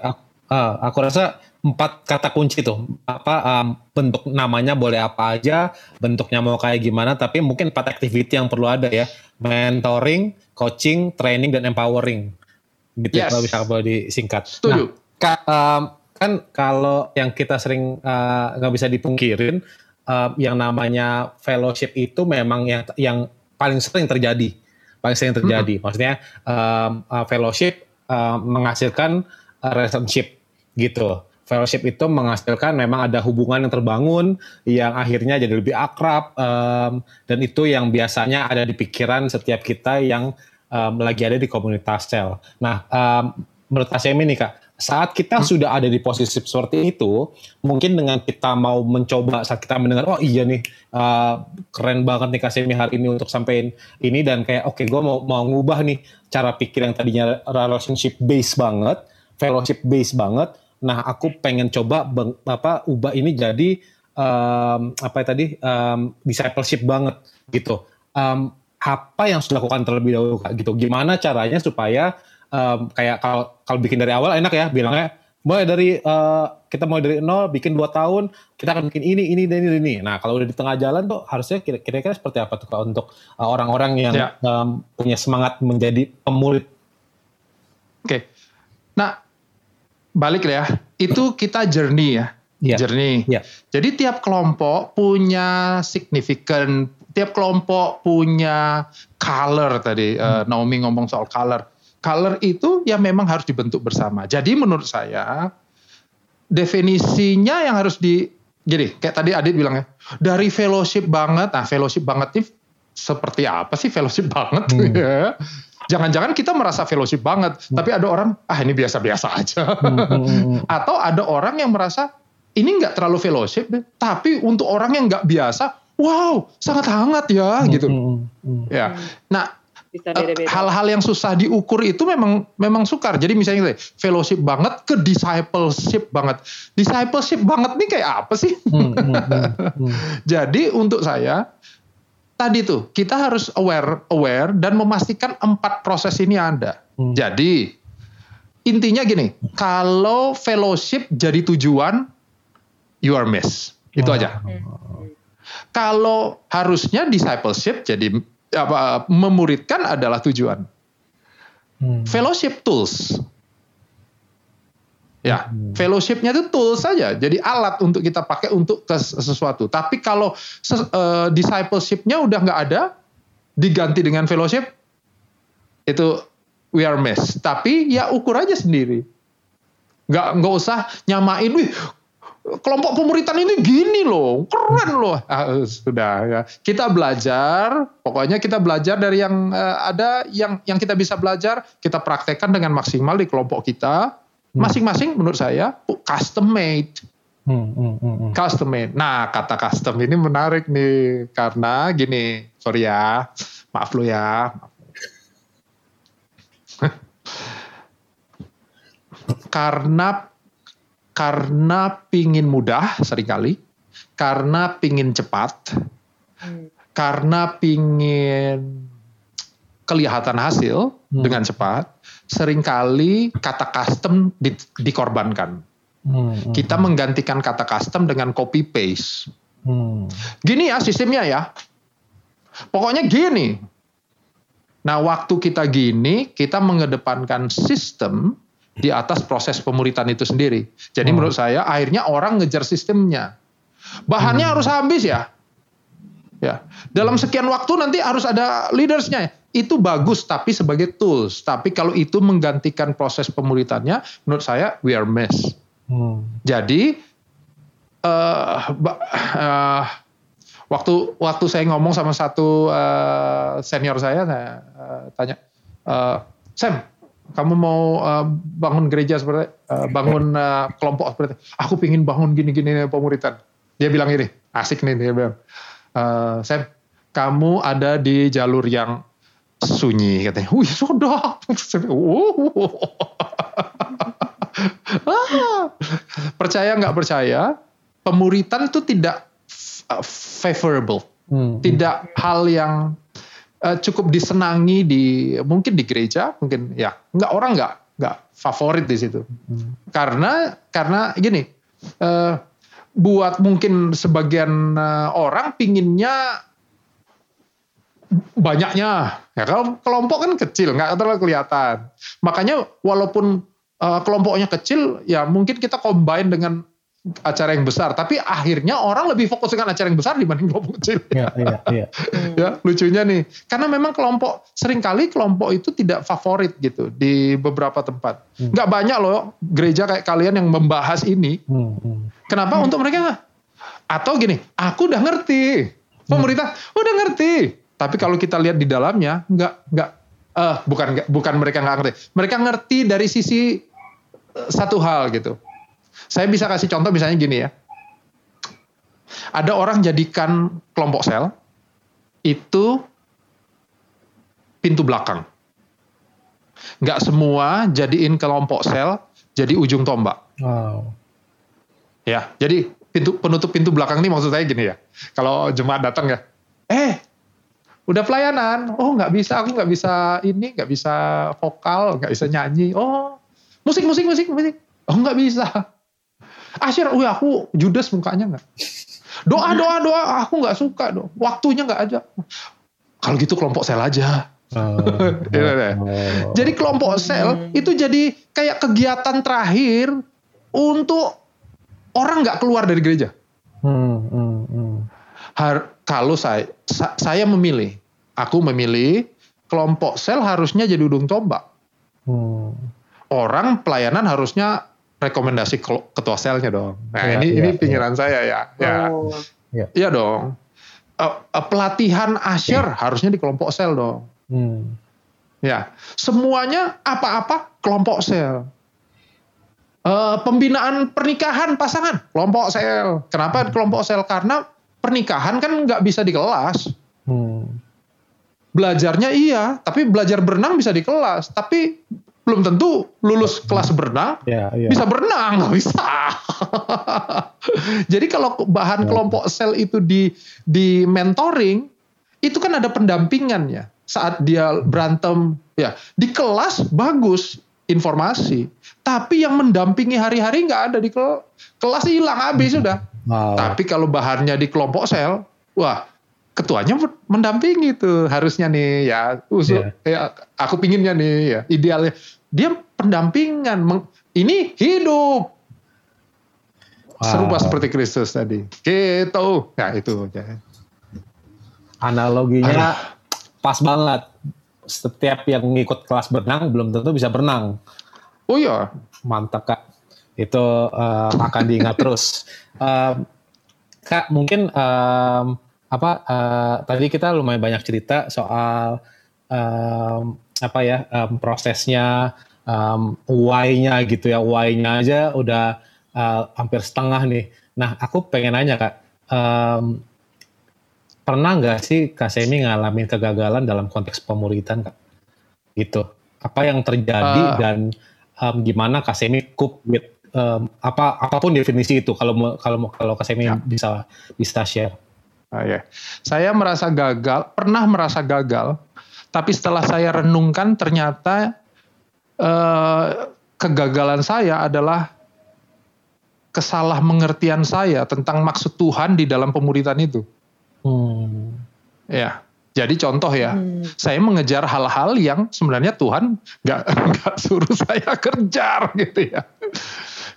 Ah, aku rasa empat kata kunci tuh. Apa um, bentuk namanya boleh apa aja, bentuknya mau kayak gimana, tapi mungkin empat activity yang perlu ada ya. Mentoring, coaching, training, dan empowering. Gitu ya, Yes. kalau bisa boleh disingkat. Setuju. Nah, Ka- um, kan kalau yang kita sering uh, nggak bisa dipungkirin, uh, yang namanya fellowship itu memang yang yang paling sering terjadi. paling sering terjadi. Hmm. Maksudnya um, uh, fellowship uh, menghasilkan uh, relationship gitu. Fellowship itu menghasilkan memang ada hubungan yang terbangun yang akhirnya jadi lebih akrab um, dan itu yang biasanya ada di pikiran setiap kita yang um, lagi ada di komunitas sel. Nah, um, menurut saya ini kak, saat kita hmm. sudah ada di posisi seperti itu, mungkin dengan kita mau mencoba saat kita mendengar, oh iya nih uh, keren banget nih Kasemi hari ini untuk sampein ini dan kayak oke okay, gue mau mau ngubah nih cara pikir yang tadinya relationship base banget, fellowship base banget. Nah aku pengen coba bang, apa ubah ini jadi um, apa ya tadi um, discipleship banget gitu. Um, apa yang sudah dilakukan terlebih dahulu gitu? Gimana caranya supaya um, kayak kalau kalau bikin dari awal enak ya bilangnya mulai dari uh, kita mulai dari nol bikin dua tahun kita akan bikin ini ini dan ini ini nah kalau udah di tengah jalan tuh harusnya kira-kira seperti apa tuh untuk uh, orang-orang yang ya. um, punya semangat menjadi pemurid oke okay. nah balik ya itu kita journey ya yeah. journey yeah. jadi tiap kelompok punya signifikan tiap kelompok punya color tadi hmm. uh, Naomi ngomong soal color color itu ya memang harus dibentuk bersama. Jadi menurut saya definisinya yang harus di jadi kayak tadi Adit bilang ya dari fellowship banget. Nah fellowship banget ini seperti apa sih fellowship banget? Hmm. Ya. Jangan-jangan kita merasa fellowship banget, hmm. tapi ada orang ah ini biasa-biasa aja. Hmm. hmm, hmm, hmm. Atau ada orang yang merasa ini nggak terlalu fellowship, tapi untuk orang yang nggak biasa, wow sangat hangat ya hmm. gitu. Hmm. Ya, nah Eh, hal-hal yang susah diukur itu memang memang sukar. Jadi misalnya fellowship banget ke discipleship banget. Discipleship banget nih kayak apa sih? Hmm, hmm, hmm, hmm. Jadi untuk saya tadi tuh kita harus aware aware dan memastikan empat proses ini ada. Hmm. Jadi intinya gini, kalau fellowship jadi tujuan, you are miss. Itu oh. aja. Kalau harusnya discipleship jadi apa memuridkan adalah tujuan. Hmm. Fellowship tools. Ya, hmm. fellowshipnya itu tools saja, jadi alat untuk kita pakai untuk ke sesuatu. Tapi kalau uh, discipleshipnya udah nggak ada, diganti dengan fellowship, itu we are mess. Tapi ya ukur aja sendiri. Nggak nggak usah nyamain, wih kelompok pemuritan ini gini loh, keren loh. Ah, sudah ya. Kita belajar, pokoknya kita belajar dari yang uh, ada yang yang kita bisa belajar, kita praktekkan dengan maksimal di kelompok kita. Hmm. Masing-masing menurut saya custom made. Hmm, hmm, hmm, hmm. Custom made. Nah, kata custom ini menarik nih karena gini, sorry ya. Maaf lo ya. karena karena pingin mudah sering kali, karena pingin cepat, hmm. karena pingin kelihatan hasil hmm. dengan cepat, sering kali kata custom di, dikorbankan. Hmm, hmm. Kita menggantikan kata custom dengan copy paste. Hmm. Gini ya sistemnya ya. Pokoknya gini. Nah, waktu kita gini, kita mengedepankan sistem di atas proses pemuritan itu sendiri. Jadi hmm. menurut saya akhirnya orang ngejar sistemnya. Bahannya hmm. harus habis ya. Ya, dalam sekian waktu nanti harus ada leadersnya. Itu bagus tapi sebagai tools. Tapi kalau itu menggantikan proses pemuritannya, menurut saya we are mess. Hmm. Jadi uh, uh, waktu waktu saya ngomong sama satu uh, senior saya, saya uh, tanya, uh, Sam, kamu mau uh, bangun gereja seperti uh, bangun uh, kelompok seperti aku pingin bangun gini-gini pemuritan dia bilang ini asik nih dia bilang uh, Sam kamu ada di jalur yang sunyi katanya. Wih sudah percaya nggak percaya? Pemuritan itu tidak favorable. Hmm. tidak hal yang uh, cukup disenangi di mungkin di gereja mungkin ya. Nggak orang nggak nggak favorit di situ. Hmm. karena karena gini uh, buat mungkin sebagian uh, orang pinginnya banyaknya ya kalau kelompok kan kecil nggak terlalu kelihatan makanya walaupun uh, kelompoknya kecil ya mungkin kita combine dengan acara yang besar, tapi akhirnya orang lebih fokus dengan acara yang besar dibanding kelompok kecil. Iya, iya, iya. ya lucunya nih, karena memang kelompok sering kali kelompok itu tidak favorit gitu di beberapa tempat. Hmm. Nggak banyak loh gereja kayak kalian yang membahas ini. Hmm, hmm. Kenapa untuk mereka? Atau gini, aku udah ngerti, pemerintah udah ngerti, tapi kalau kita lihat di dalamnya nggak nggak eh bukan nggak- bukan mereka nggak ngerti, mereka ngerti dari sisi eh, satu hal gitu. Saya bisa kasih contoh misalnya gini ya. Ada orang jadikan kelompok sel itu pintu belakang. Nggak semua jadiin kelompok sel jadi ujung tombak. Wow. Ya, jadi pintu penutup pintu belakang ini maksud saya gini ya. Kalau jemaat datang ya, eh, udah pelayanan. Oh, nggak bisa, aku nggak bisa ini, nggak bisa vokal, nggak bisa nyanyi. Oh, musik, musik, musik, musik. Oh, nggak bisa. Asyir, wih aku judes mukanya nggak. Doa, doa, doa. Aku nggak suka dong. Waktunya nggak aja. Kalau gitu kelompok sel aja. Oh, oh. Jadi kelompok sel itu jadi kayak kegiatan terakhir untuk orang nggak keluar dari gereja. Hmm, hmm, hmm. Har- kalau saya sa- saya memilih, aku memilih kelompok sel harusnya jadi ujung tombak. Hmm. Orang pelayanan harusnya rekomendasi ketua selnya dong. Nah Iya, ini iya, ini iya. pikiran saya ya. Ya, Oh. iya dong. Eh, eh, pelatihan asyir harusnya di kelompok sel dong. Hmm. Ya, semuanya apa-apa kelompok sel. Eh, pembinaan pernikahan pasangan kelompok sel. Kenapa kelompok sel? Karena pernikahan kan nggak bisa di kelas. Hmm. Belajarnya iya, tapi belajar berenang bisa di kelas. Tapi belum tentu lulus kelas berenang Ya, ya. bisa berenang nggak bisa. Jadi kalau bahan Ya. kelompok sel itu di di mentoring itu kan ada pendampingannya saat dia berantem ya di kelas bagus informasi tapi yang mendampingi hari-hari nggak ada di kel- kelas hilang habis sudah Wow. tapi kalau bahannya di kelompok sel wah ketuanya mendampingi tuh harusnya nih ya usul ya aku pinginnya nih ya idealnya dia pendampingan Meng- ini hidup serupa Wow. seperti Kristus tadi gitu ya itu ya. Analoginya pas banget. Setiap yang ngikut kelas berenang belum tentu bisa berenang. oh iya Mantap kak. Itu eh, akan diingat terus. Em, kak mungkin em, apa eh, tadi kita lumayan banyak cerita soal em, apa ya em, prosesnya em, why-nya gitu ya why-nya aja udah eh, hampir setengah nih. Nah aku pengen nanya kak. em, pernah nggak sih Kak Semi ngalamin kegagalan dalam konteks pemuritan Kak? Gitu. Apa yang terjadi Ah. dan um, gimana Kak Semi cope with um, apa apa pun definisi itu kalau mau- kalau mau- kalau Semi Ya. bisa bisa share. Ah, ya. Saya merasa gagal, pernah merasa gagal, tapi setelah saya renungkan ternyata eh, kegagalan saya adalah kesalah mengertian saya tentang maksud Tuhan di dalam pemuritan itu. Hmm. Ya, jadi contoh ya, Hmm. saya mengejar hal-hal yang sebenarnya Tuhan nggak nggak suruh saya kejar gitu ya.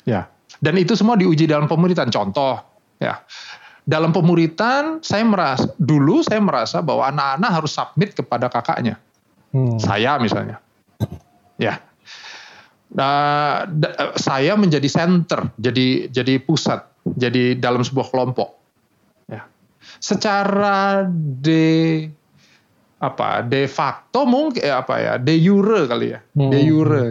Ya, dan itu semua diuji dalam pemuritan. Contoh, ya, dalam pemuritan saya merasa dulu saya merasa bahwa anak-anak harus submit kepada kakaknya. Hmm. Saya misalnya, ya. Nah, da- saya menjadi center, jadi jadi pusat, jadi dalam sebuah kelompok. Ya. Secara de apa de facto mungkin eh, apa ya de jure kali ya Hmm. de jure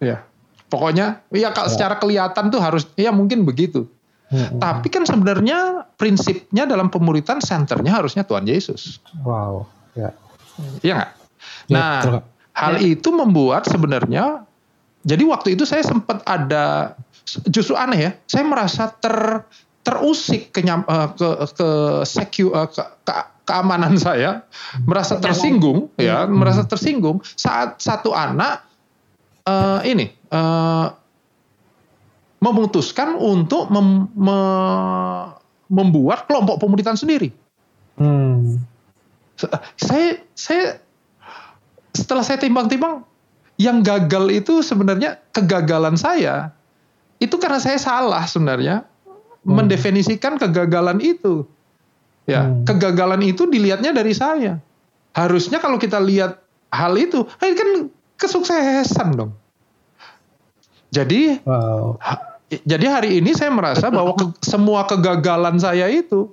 ya pokoknya ya. kalau secara kelihatan tuh harus ya mungkin begitu. Hmm. tapi kan sebenarnya prinsipnya dalam pemuritan senternya harusnya Tuhan Yesus. Wow. Ya. Iya nggak? Ya, Nah, betul, hal itu membuat sebenarnya, jadi waktu itu saya sempat ada, justru aneh ya, saya merasa ter terusik ke eh, ke ke secu, eh, ke, ke- keamanan saya, merasa tersinggung, ya, merasa tersinggung. Saat satu anak eh, ini eh, memutuskan untuk mem- me- membuat kelompok pemuritan sendiri Hmm. saya saya setelah saya timbang-timbang yang gagal itu sebenarnya kegagalan saya itu karena saya salah sebenarnya mendefinisikan kegagalan itu. Ya, Hmm. kegagalan itu dilihatnya dari saya. Harusnya kalau kita lihat hal itu, eh, kan kesuksesan dong. Jadi Wow. Ha- jadi hari ini saya merasa bahwa ke- semua kegagalan saya itu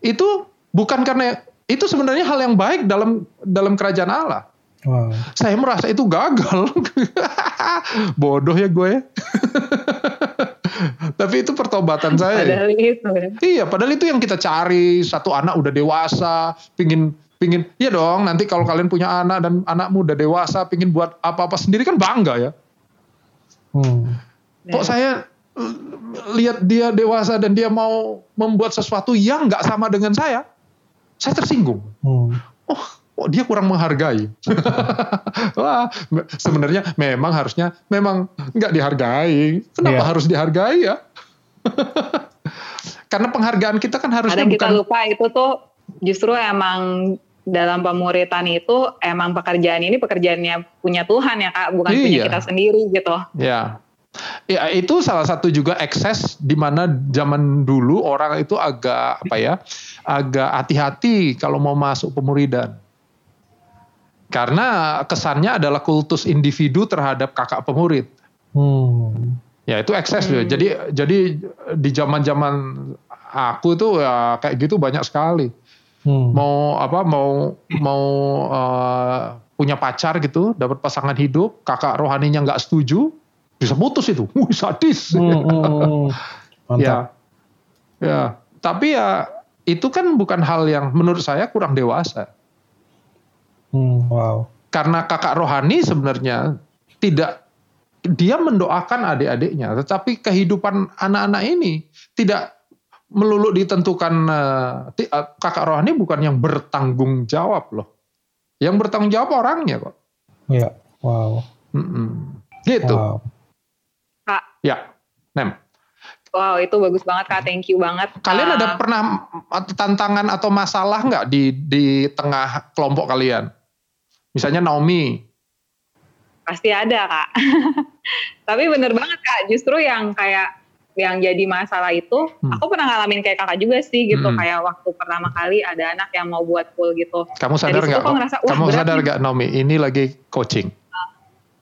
itu bukan karena itu sebenarnya hal yang baik dalam dalam kerajaan Allah. Wow. Saya merasa itu gagal. Bodoh ya gue. Tapi itu pertobatan saya. Padahal itu. ya. Iya, padahal itu yang kita cari. Satu anak udah dewasa, pingin pingin, iya dong. Nanti kalau kalian punya anak dan anakmu udah dewasa, pingin buat apa-apa sendiri kan bangga ya. Hmm. Kok saya eh, lihat dia dewasa dan dia mau membuat sesuatu yang nggak sama dengan saya, saya tersinggung. Hmm. Oh, kok dia kurang menghargai. Wah, sebenarnya memang harusnya memang nggak dihargai. Kenapa Iya. harus dihargai ya? Karena penghargaan kita kan harusnya Kadang kita bukan lupa itu tuh justru emang dalam pemuritan itu emang pekerjaan ini pekerjaannya punya Tuhan ya kak, bukan punya Iya. kita sendiri gitu. Ya. Ya itu salah satu juga ekses di mana zaman dulu orang itu agak apa ya, agak hati-hati kalau mau masuk pemuridan. Karena kesannya adalah kultus individu terhadap kakak pemurid. Hmm. Ya itu ekses Hmm. ya. Jadi jadi di zaman-zaman aku tuh ya kayak gitu banyak sekali. Hmm. Mau apa mau mau eh, punya pacar gitu, dapat pasangan hidup, kakak rohaninya nggak setuju, bisa putus itu. Wih, sadis. Hmm, hmm, hmm. Mantap. Ya. Ya, tapi ya itu kan bukan hal yang menurut saya kurang dewasa. Hmm, wow. Karena kakak rohani sebenarnya tidak dia mendoakan adik-adiknya, tetapi kehidupan anak-anak ini tidak melulu ditentukan eh, eh, kakak rohani bukan yang bertanggung jawab loh. Yang bertanggung jawab orangnya kok. Iya. Wow. Mm-mm. Gitu. Wow. Kak, Ya. Nem. wow itu bagus banget kak, thank you banget. Kalian ada pernah tantangan atau masalah nggak di di tengah kelompok kalian? Misalnya Naomi. Pasti ada kak. Tapi bener banget kak, justru yang kayak yang jadi masalah itu, Hmm. aku pernah ngalamin kayak kakak juga sih gitu, Hmm. kayak waktu pertama kali ada anak yang mau buat full gitu. Kamu sadar nggak? kok ngerasa, wah, Kamu sadar nih. nggak Naomi? Ini lagi coaching.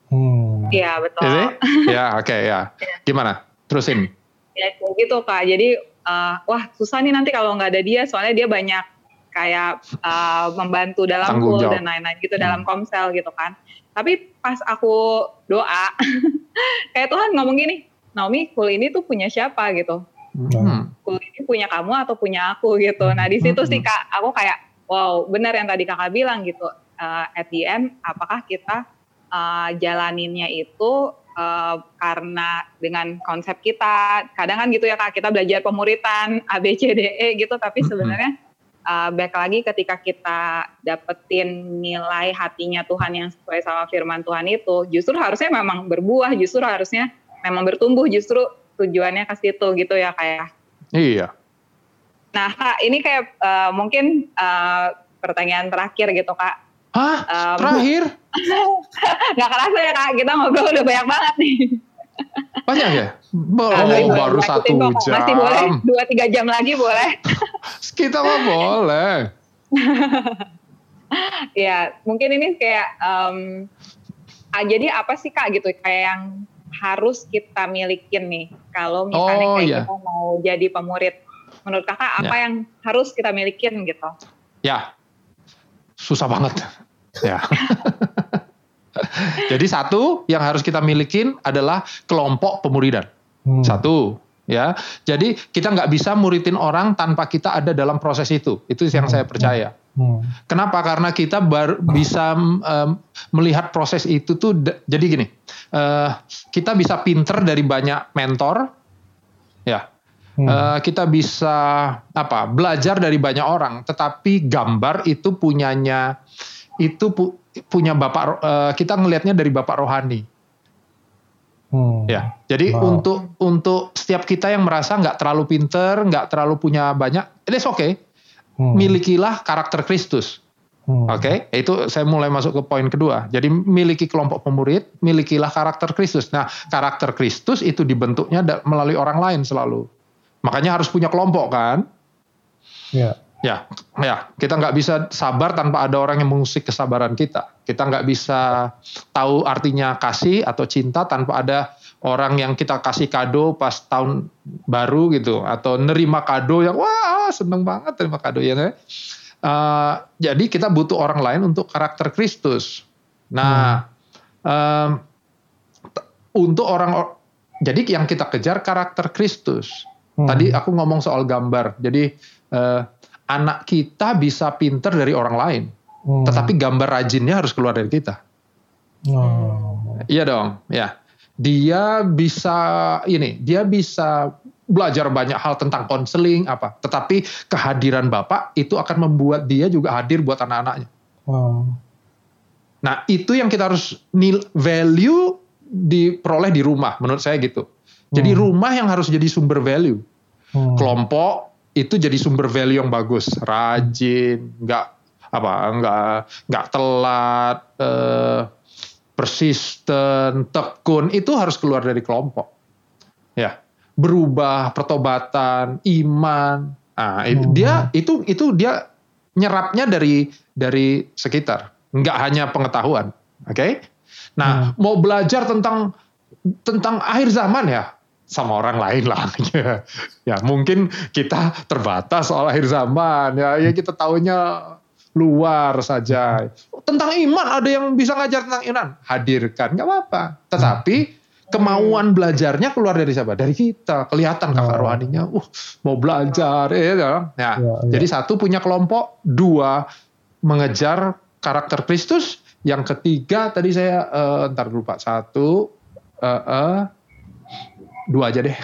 Hmm. Iya betul. Ini? ya oke ya. Gimana? Terusin. Ya kayak gitu kak. Jadi eh, wah susah nih nanti kalau nggak ada dia, soalnya dia banyak kayak eh, membantu dalam Tanggung pool jawab. dan lain-lain gitu Hmm. dalam komsel gitu kan. Tapi pas aku doa, kayak Tuhan ngomong gini, Naomi, pool ini tuh punya siapa gitu? Hmm. Pool ini punya kamu atau punya aku gitu. Nah di situ sih kak, aku kayak wow benar yang tadi kakak bilang gitu. Eh, at the end, apakah kita eh, jalaninnya itu eh, karena dengan konsep kita kadang kan gitu ya kak kita belajar pemuritan A B C D E gitu tapi Mm-mm. sebenarnya uh, back lagi ketika kita dapetin nilai hatinya Tuhan yang sesuai sama firman Tuhan itu justru harusnya memang berbuah justru harusnya memang bertumbuh justru tujuannya ke situ gitu ya kayak Iya. nah kak ini kayak uh, mungkin uh, pertanyaan terakhir gitu kak Hah? Um, Terakhir? nggak kerasa ya kak kita ngobrol udah banyak banget nih Banyak ya? Nah, tapi boleh baru satu kok, Kak. Masih boleh jam. dua tiga jam lagi boleh. Kita mah boleh. ya mungkin ini kayak ah, jadi apa sih kak gitu kayak yang harus kita milikin nih kalau misalnya Oh, kayak iya. kita mau jadi pemurid. Menurut kakak apa Ya. yang harus kita milikin gitu? Ya. Susah banget. Ya. Jadi satu yang harus kita milikin adalah kelompok pemuridan. Hmm. Satu, ya. Jadi kita nggak bisa muridin orang tanpa kita ada dalam proses itu. Itu yang saya percaya. Hmm. Kenapa? Karena kita baru bisa em, melihat proses itu tuh. Jadi gini, eh, kita bisa pinter dari banyak mentor, ya. Hmm. Eh, kita bisa apa? Belajar dari banyak orang. Tetapi gambar itu punyanya itu pu- punya bapak. eh, kita ngelihatnya dari bapak rohani. Hmm. Ya, jadi Wow. untuk untuk setiap kita yang merasa nggak terlalu pinter, nggak terlalu punya banyak, it is okay. Hmm. Milikilah karakter Kristus. Hmm. Oke, okay? itu saya mulai masuk ke poin kedua. Jadi miliki kelompok pemurid, milikilah karakter Kristus. Nah, karakter Kristus itu dibentuknya melalui orang lain selalu. Makanya harus punya kelompok kan? Ya. Ya, ya. Kita nggak bisa sabar tanpa ada orang yang mengusik kesabaran kita. Kita nggak bisa tahu artinya kasih atau cinta tanpa ada orang yang kita kasih kado pas tahun baru gitu, atau nerima kado yang wah seneng banget terima kado ya. Uh, jadi kita butuh orang lain untuk karakter Kristus. Nah, hmm. um, untuk orang jadi yang kita kejar karakter Kristus. Hmm. Tadi aku ngomong soal gambar. Jadi uh, anak kita bisa pinter dari orang lain, hmm. tetapi gambar rajinnya harus keluar dari kita. Oh. Iya dong, ya. Dia bisa ini, dia bisa belajar banyak hal tentang konseling apa. Tetapi kehadiran Bapak itu akan membuat dia juga hadir buat anak-anaknya. Wow. Nah, itu yang kita harus nil value diperoleh di rumah menurut saya gitu. Jadi hmm. rumah yang harus jadi sumber value. Hmm. Kelompok itu jadi sumber value yang bagus, rajin, nggak apa, nggak nggak telat, eh, persisten, tekun itu harus keluar dari kelompok. Ya berubah, pertobatan, iman. Nah, hmm. dia itu itu dia nyerapnya dari dari sekitar, nggak hanya pengetahuan. Oke? Okay? Nah, hmm. mau belajar tentang tentang akhir zaman ya sama orang lain lah. ya, mungkin kita terbatas soal akhir zaman ya, ya kita tahunya luar saja. Tentang iman ada yang bisa ngajar tentang iman, hadirkan nggak apa-apa. Tetapi kemauan belajarnya keluar dari siapa? Dari kita. Kelihatan kakak oh. rohaninya, uh, mau belajar, ya, ya. ya, ya. Jadi satu punya kelompok, dua mengejar karakter Kristus, yang ketiga tadi saya uh, ntar lupa satu, uh, uh, dua aja deh.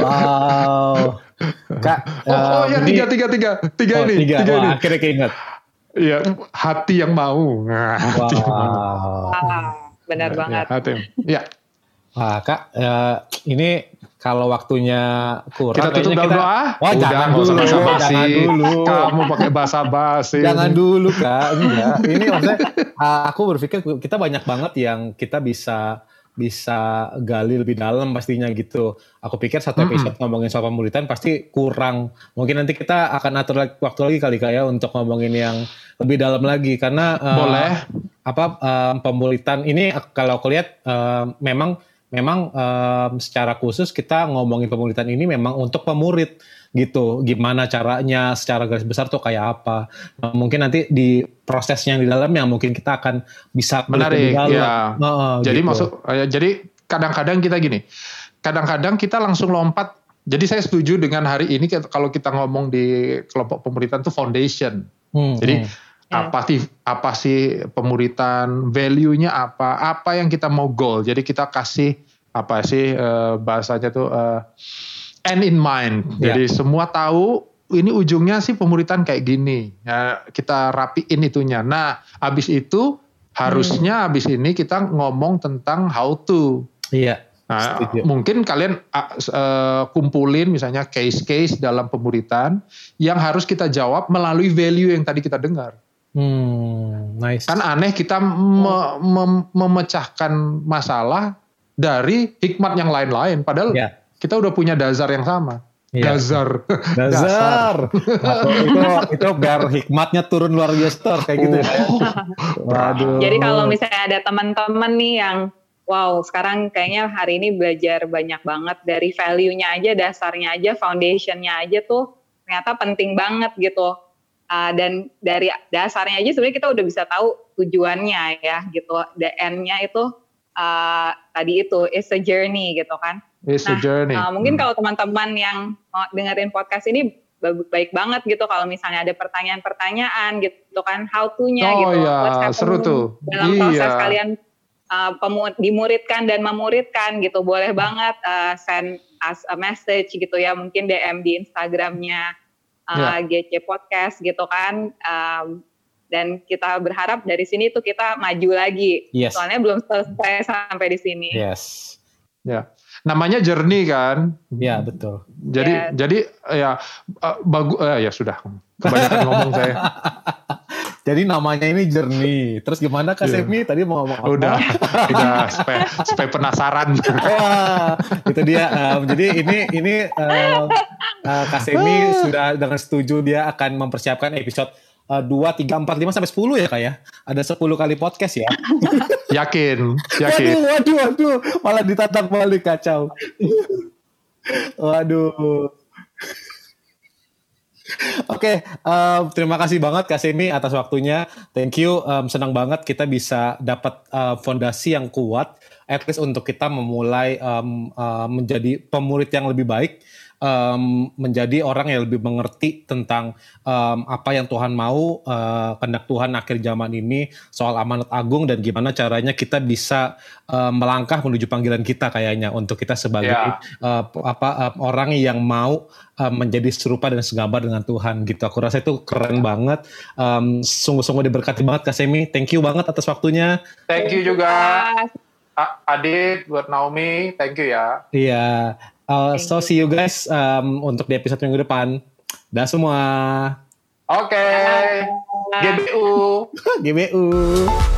wow. Kak, oh, oh ya tiga, tiga, tiga, tiga oh, ini, tiga, tiga Wah, ini. Akhirnya keinget. Iya, hati yang mau. Nah, wow. hati yang mau. benar ya, banget. Ya, hati. Ya. Wah, Kak, ya, ini kalau waktunya kurang kita tutup dalam doa. Wah, Udah, jangan dulu, basa -basi. jangan dulu. Kamu pakai bahasa basi. jangan dulu, Kak. Enggak. Ini maksudnya aku berpikir kita banyak banget yang kita bisa bisa gali lebih dalam pastinya gitu. Aku pikir satu episode mm -hmm. ngomongin soal pemuritan pasti kurang. Mungkin nanti kita akan atur waktu lagi kali kayak ya untuk ngomongin yang lebih dalam lagi karena uh, boleh apa uh, pemuritan ini kalau aku lihat uh, memang memang uh, secara khusus kita ngomongin pemuritan ini memang untuk pemurid gitu. Gimana caranya secara garis besar tuh kayak apa. Nah, mungkin nanti di prosesnya yang di dalamnya mungkin kita akan bisa menarik dalam. ya uh, jadi gitu. masuk uh, jadi kadang-kadang kita gini kadang-kadang kita langsung lompat. Jadi saya setuju dengan hari ini kalau kita ngomong di kelompok pemuritan itu foundation. Hmm, jadi hmm. apa sih apa sih pemuritan value-nya apa apa yang kita mau goal. Jadi kita kasih apa sih uh, bahasanya tuh uh, end in mind. Yeah. Jadi semua tahu ini ujungnya sih pemuritan kayak gini. Ya, kita rapiin itunya. Nah, habis itu harusnya hmm. habis ini kita ngomong tentang how to. Iya. Nah, mungkin kalian uh, kumpulin misalnya case-case dalam pemuritan yang harus kita jawab melalui value yang tadi kita dengar. Hmm, nice. Kan aneh kita me, me, memecahkan masalah dari hikmat yang lain-lain padahal yeah kita udah punya dasar yang sama. Iya. Dasar. Dasar. itu itu biar hikmatnya turun luar biasa kayak gitu ya. Oh. Waduh. Jadi kalau misalnya ada teman-teman nih yang wow, sekarang kayaknya hari ini belajar banyak banget dari value-nya aja, dasarnya aja, foundation-nya aja tuh ternyata penting banget gitu. Uh, dan dari dasarnya aja sebenarnya kita udah bisa tahu tujuannya ya gitu. The end-nya itu uh, tadi itu is a journey gitu kan. It's nah, a journey. Uh, mungkin hmm. kalau teman-teman yang mau dengerin podcast ini baik banget gitu kalau misalnya ada pertanyaan-pertanyaan gitu kan how to-nya oh, gitu. iya, seru tuh. Dalam iya. proses kalian uh, dimuridkan dan memuridkan gitu. Boleh banget uh, send us a message gitu ya, mungkin DM di Instagramnya uh, yeah. GC Podcast gitu kan. Um, dan kita berharap dari sini tuh kita maju lagi. Yes. Soalnya belum selesai sampai di sini. Yes. Ya. Namanya journey kan. Iya betul. Jadi Yes. jadi ya bagus ya sudah kebanyakan ngomong saya. Jadi namanya ini Journey. Terus gimana Kak Iya. Semi tadi mau ngomong apa? Udah, udah supaya, supaya penasaran. Wah, itu dia. Em, jadi ini ini em, eh, Kak Semi sudah dengan setuju dia akan mempersiapkan episode eh, dua, tiga, empat, lima sampai 10 ya Kak ya. Ada 10 kali podcast ya. Yakin, yakin. Waduh, waduh, waduh. Malah ditatak balik kacau. Waduh. Oke, em, terima kasih banget Kak Semi atas waktunya. Thank you. Em, senang banget kita bisa dapat eh, fondasi yang kuat, at least untuk kita memulai em, eh, menjadi pemurid yang lebih baik, em, menjadi orang yang lebih mengerti tentang em, apa yang Tuhan mau, eh, kehendak Tuhan akhir zaman ini, soal amanat agung dan gimana caranya kita bisa em, melangkah menuju panggilan kita kayaknya untuk kita sebagai Ya. eh, apa eh, orang yang mau eh, menjadi serupa dan segambar dengan Tuhan gitu. Aku rasa itu keren banget. Em, sungguh-sungguh diberkati banget Kak Semi. Thank you banget atas waktunya. Thank you juga Adit buat Naomi, thank you ya. Iya. Uh, so see you guys um, untuk di episode minggu depan. Dah semua. Oke, GBU. GBU.